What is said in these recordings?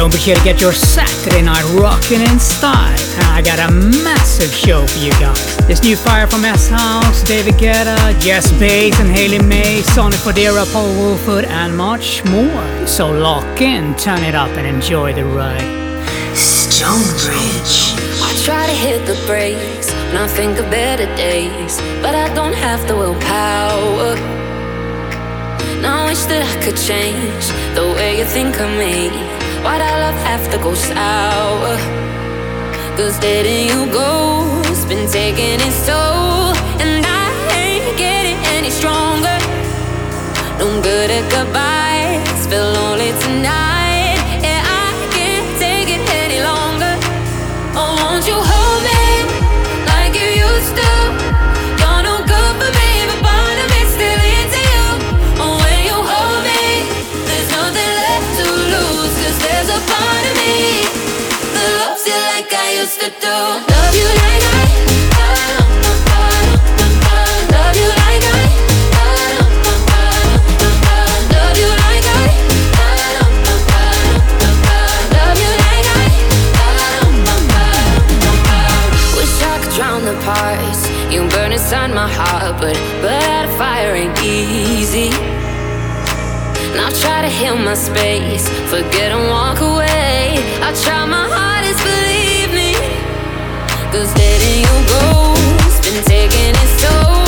Don't forget to get your Saturday night rocking in style. I got a massive show for you guys. This new fire from S House, David Guetta, Jess Bates and Haley May, Sonny Fodera, Paul Woolford, and much more. So lock in, turn it up, and enjoy the ride. Stonebridge. I try to hit the brakes when I think of better days, but I don't have the willpower. Now I wish that I could change the way you think of me. Why'd our love have to go sour? Cause letting you go's been taking its toll. And I ain't getting any stronger. No good at goodbyes, feel lonely tonight. Used to do. Love you like I. Love you like I. Love you like I. Love you like I. Wish I could drown the parts you burn inside my heart, but but out of fire ain't easy. Now try to heal my space, forget and walk away. I try my hardest, believe me. Cause letting you go's been taking its toll.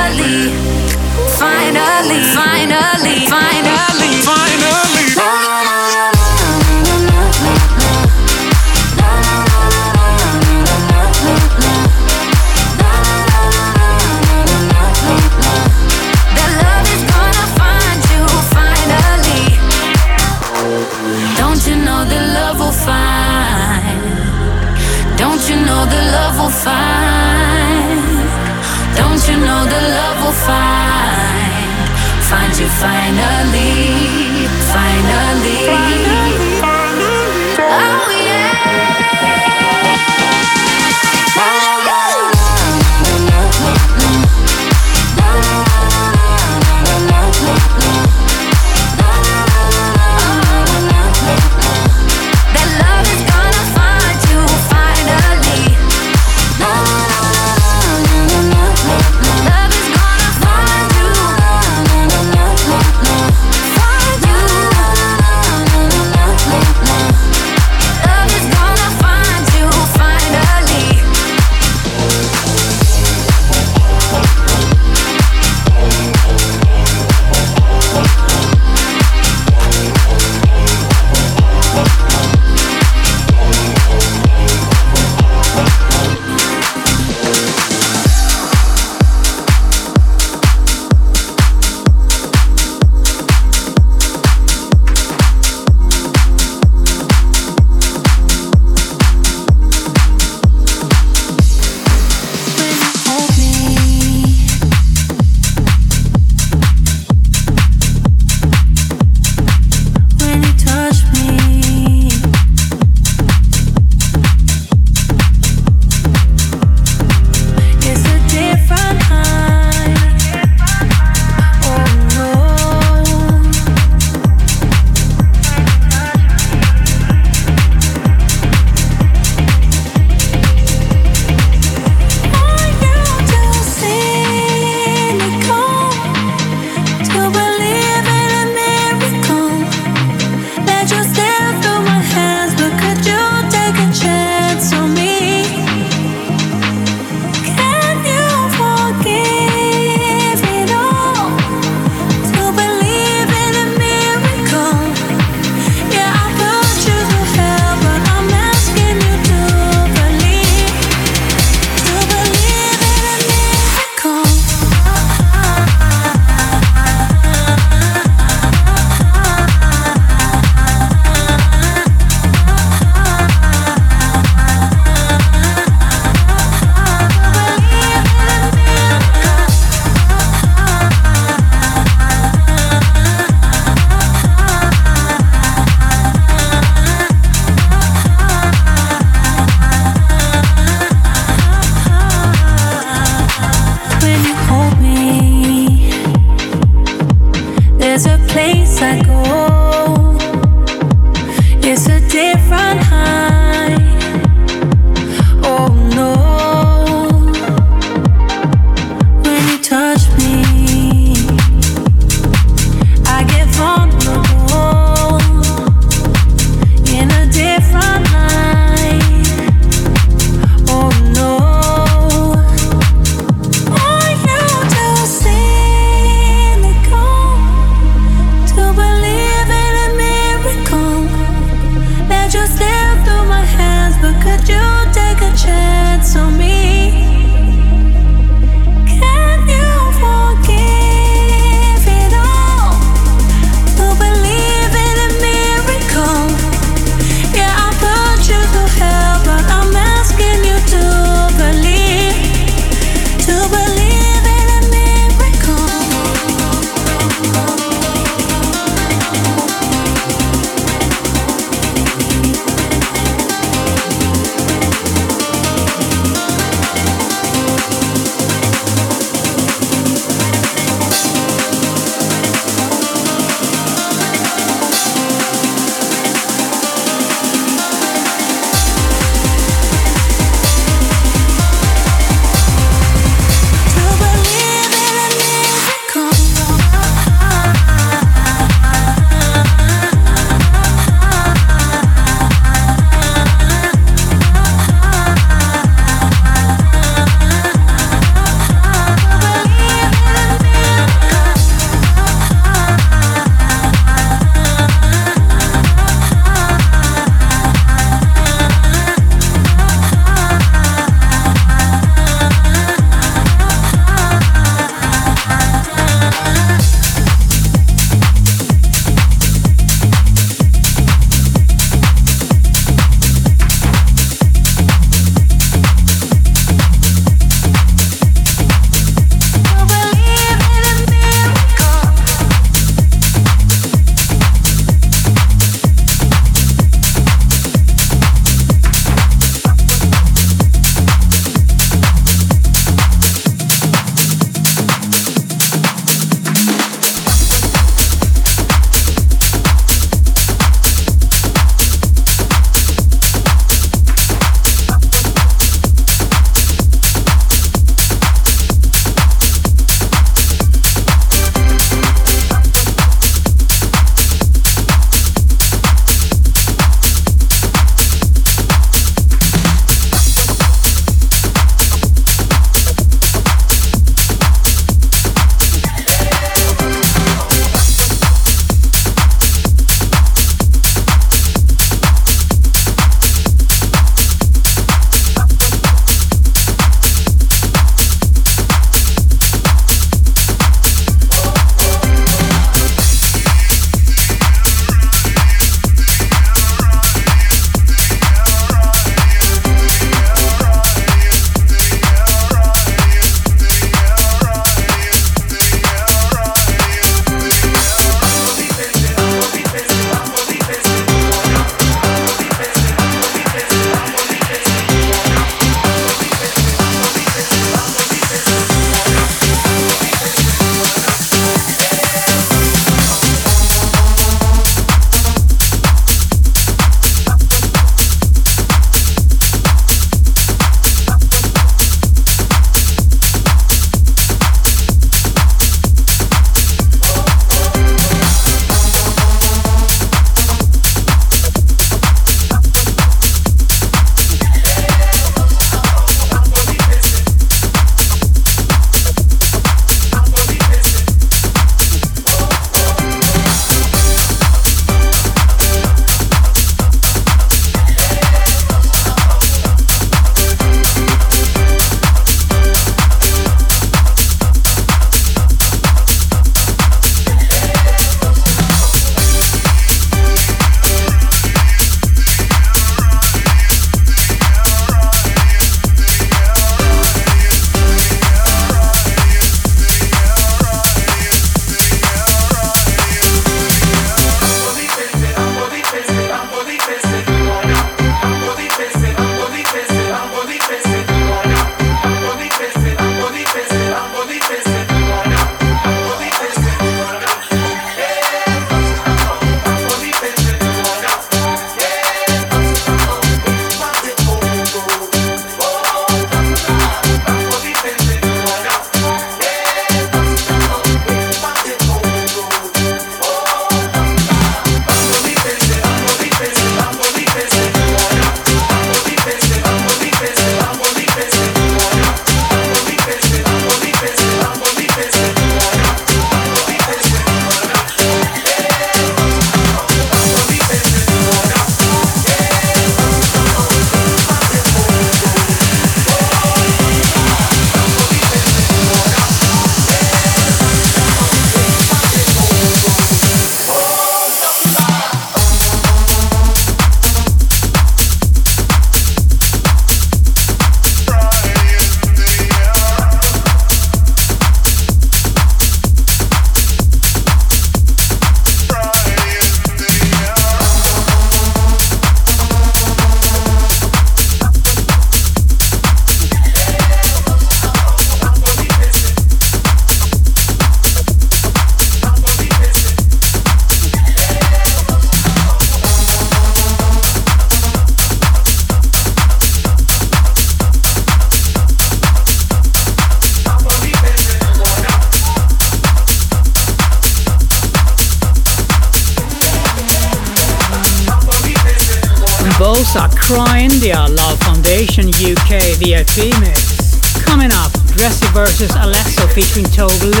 Featuring Togaloo,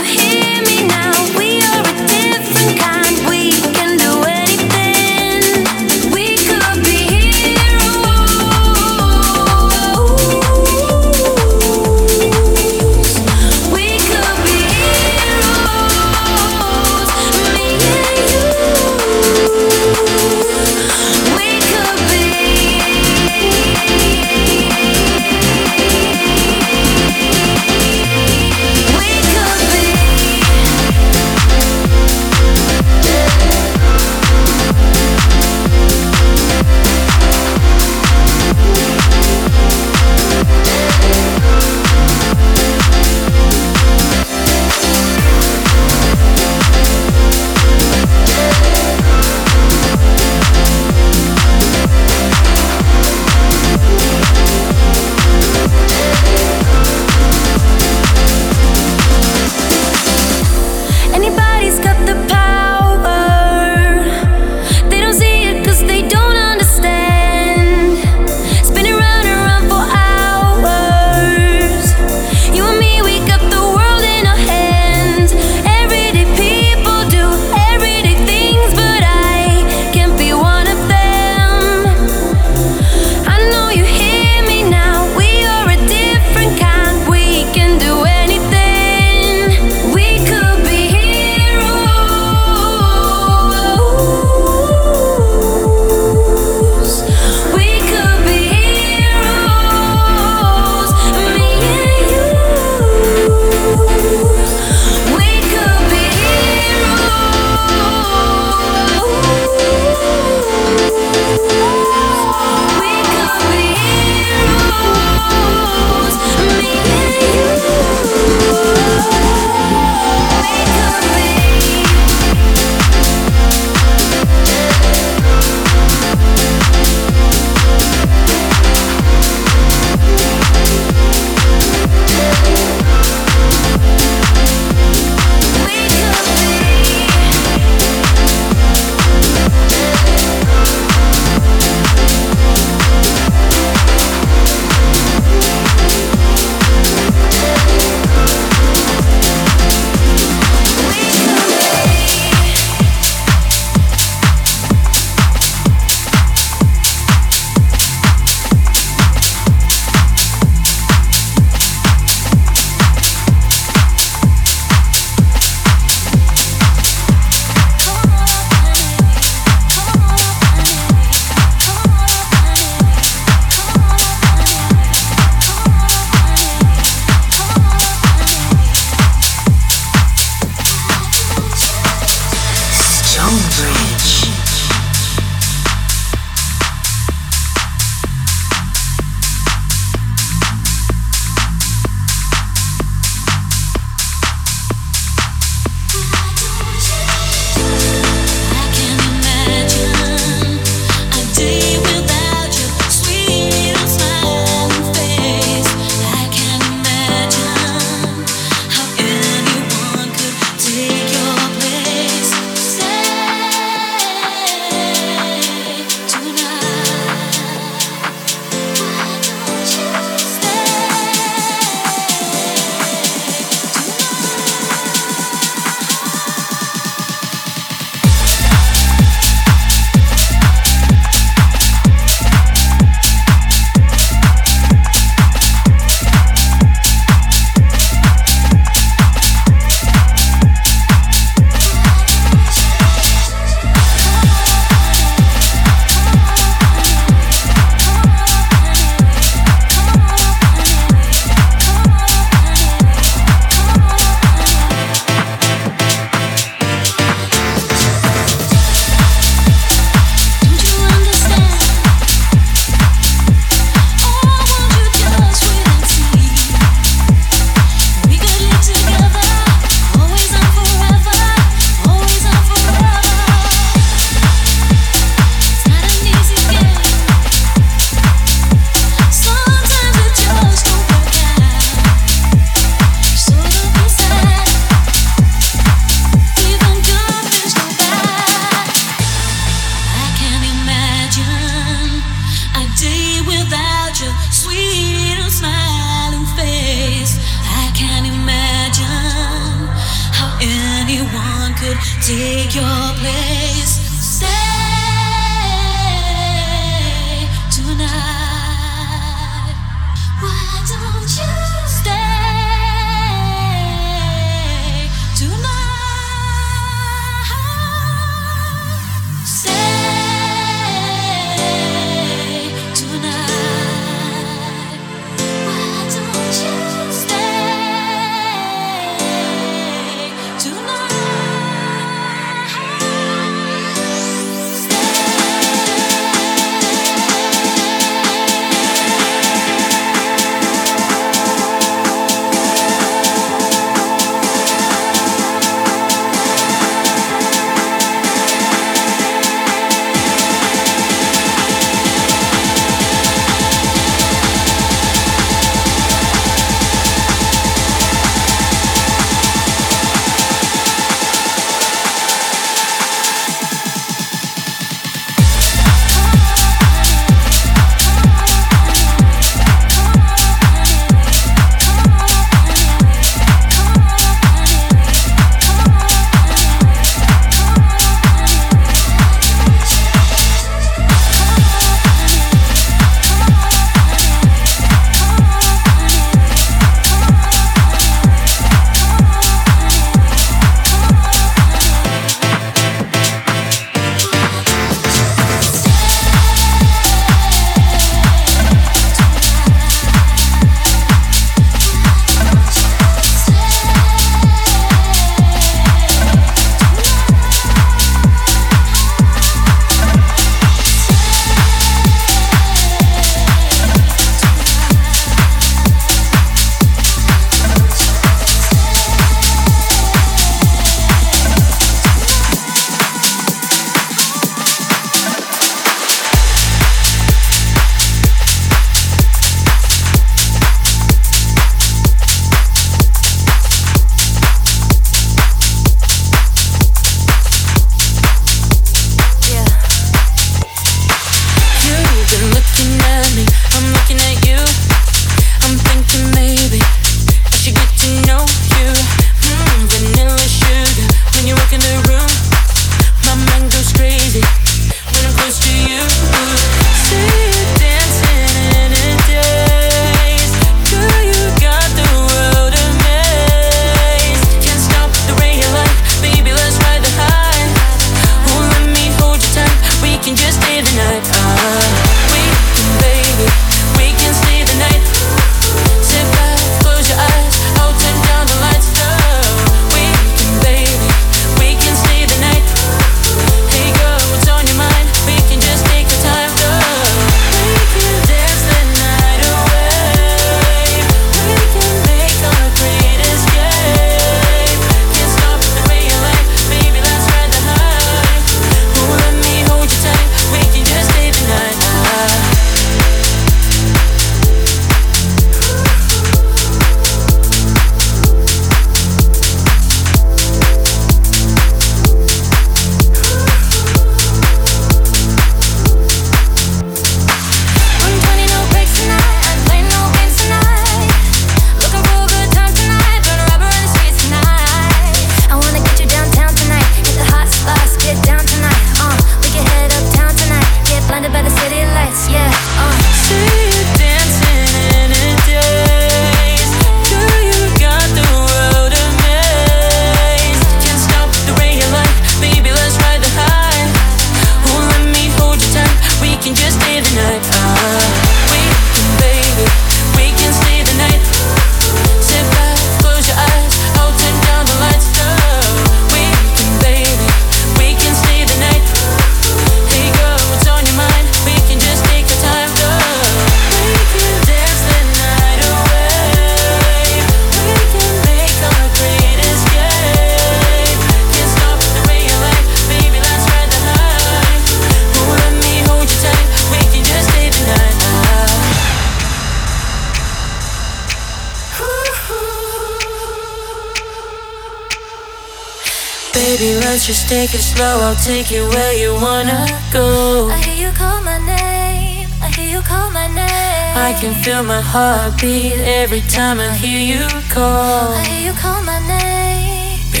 just take it slow. I'll take you where you wanna go. I hear you call my name. I hear you call my name. I can feel my heart beat every time I hear you call. I hear you call my name. You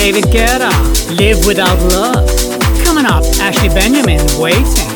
David Guetta, Live Without Love. Coming up, Ashley Benjamin, Waiting.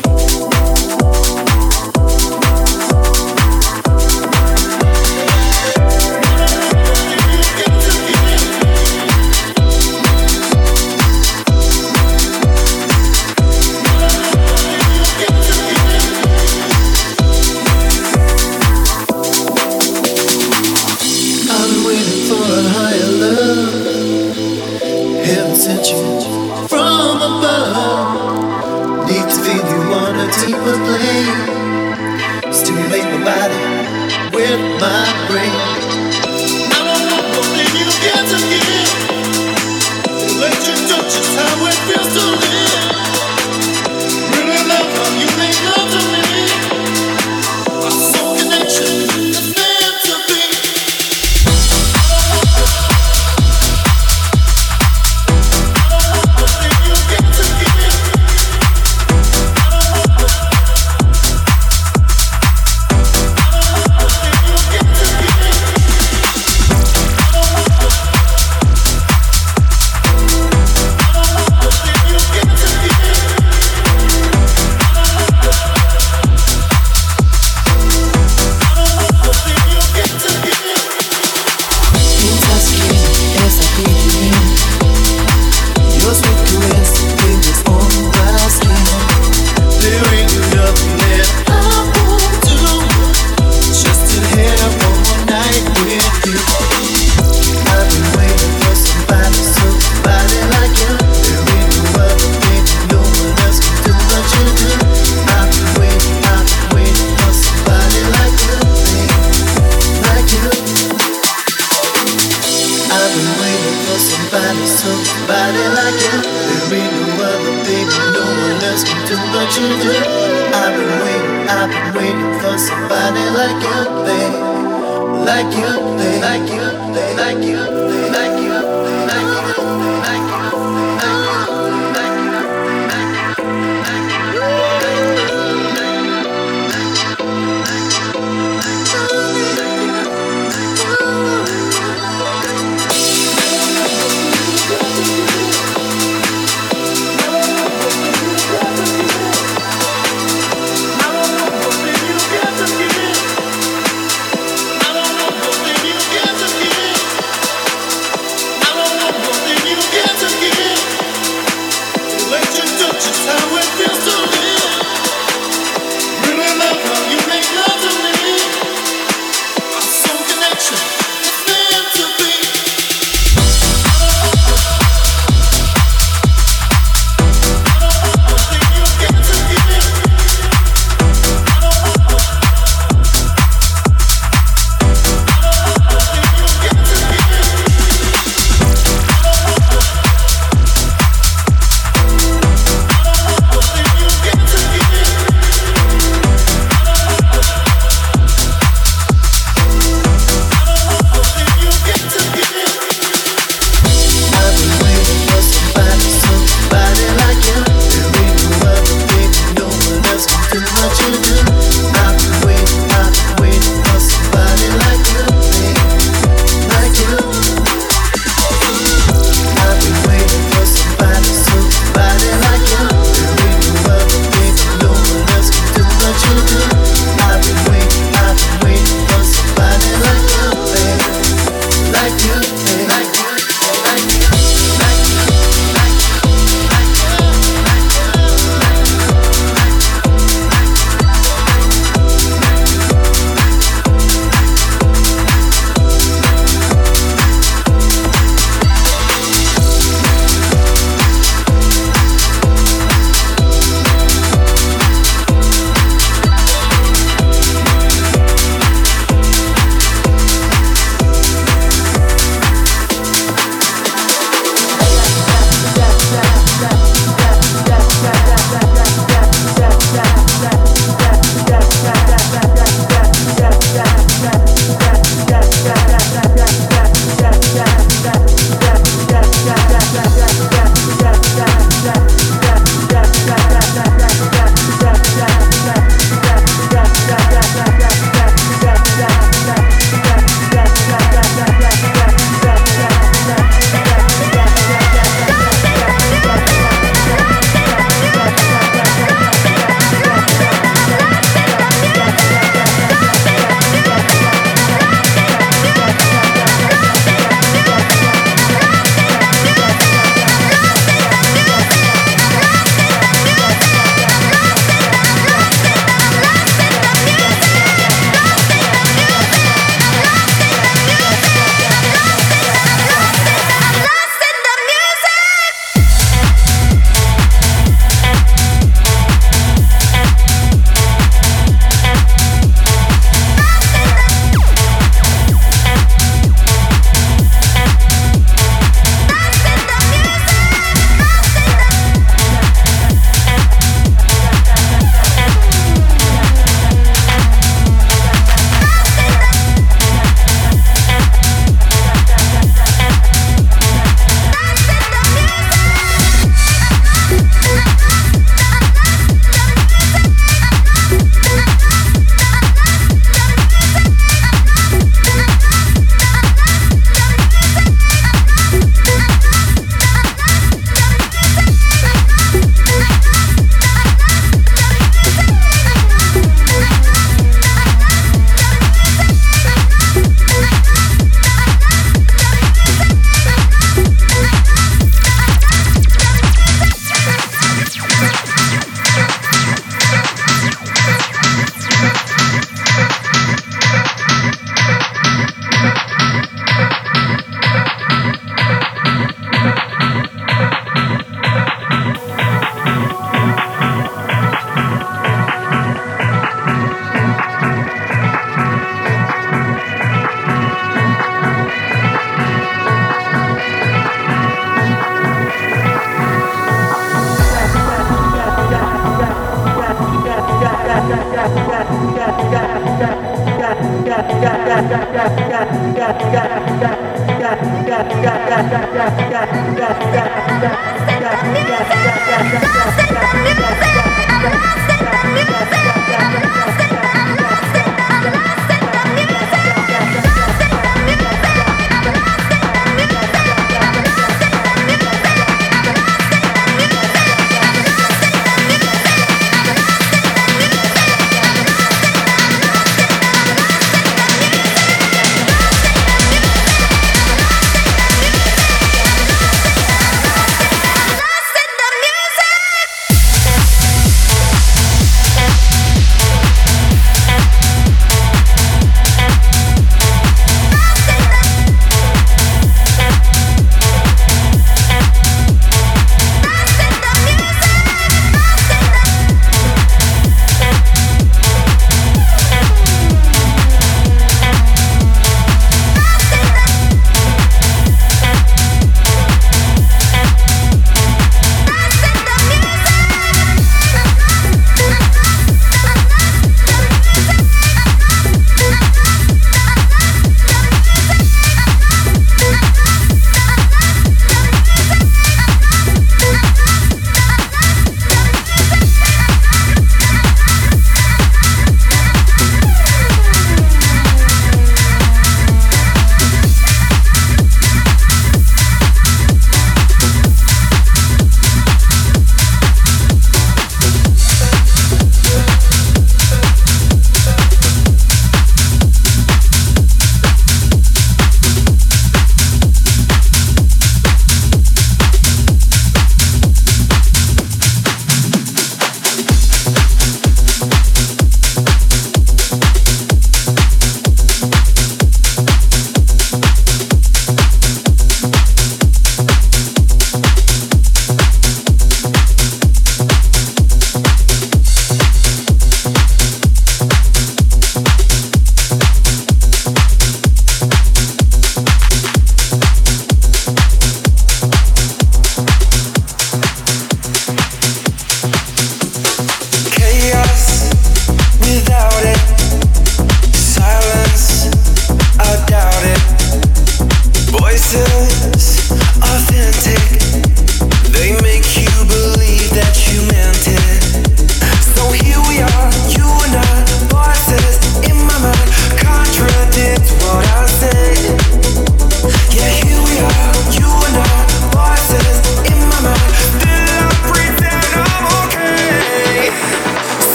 So here we are, you and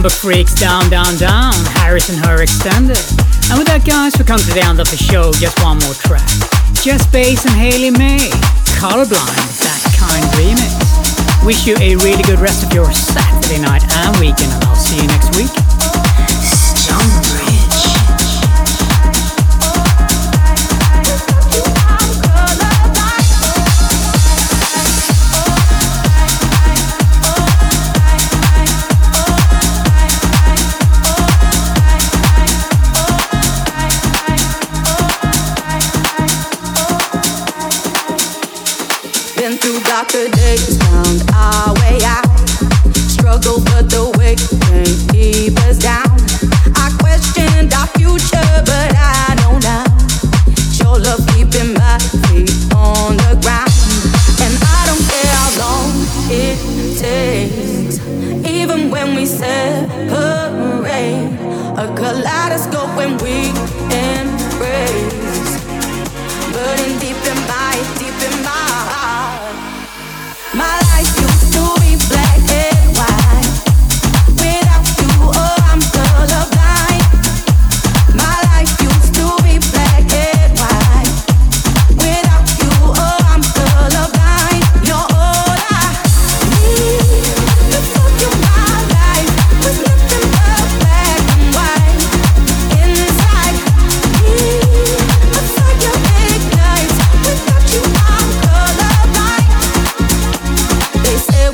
number freaks down, down, down. Harrison her extended. And with that, guys, we come to the end of the show. Just one more track. Just Bass and Haley May. Colorblind, that kind remix. Wish you a really good rest of your Saturday night and weekend, and I'll see you next week.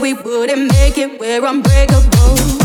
we wouldn't make it. We're unbreakable.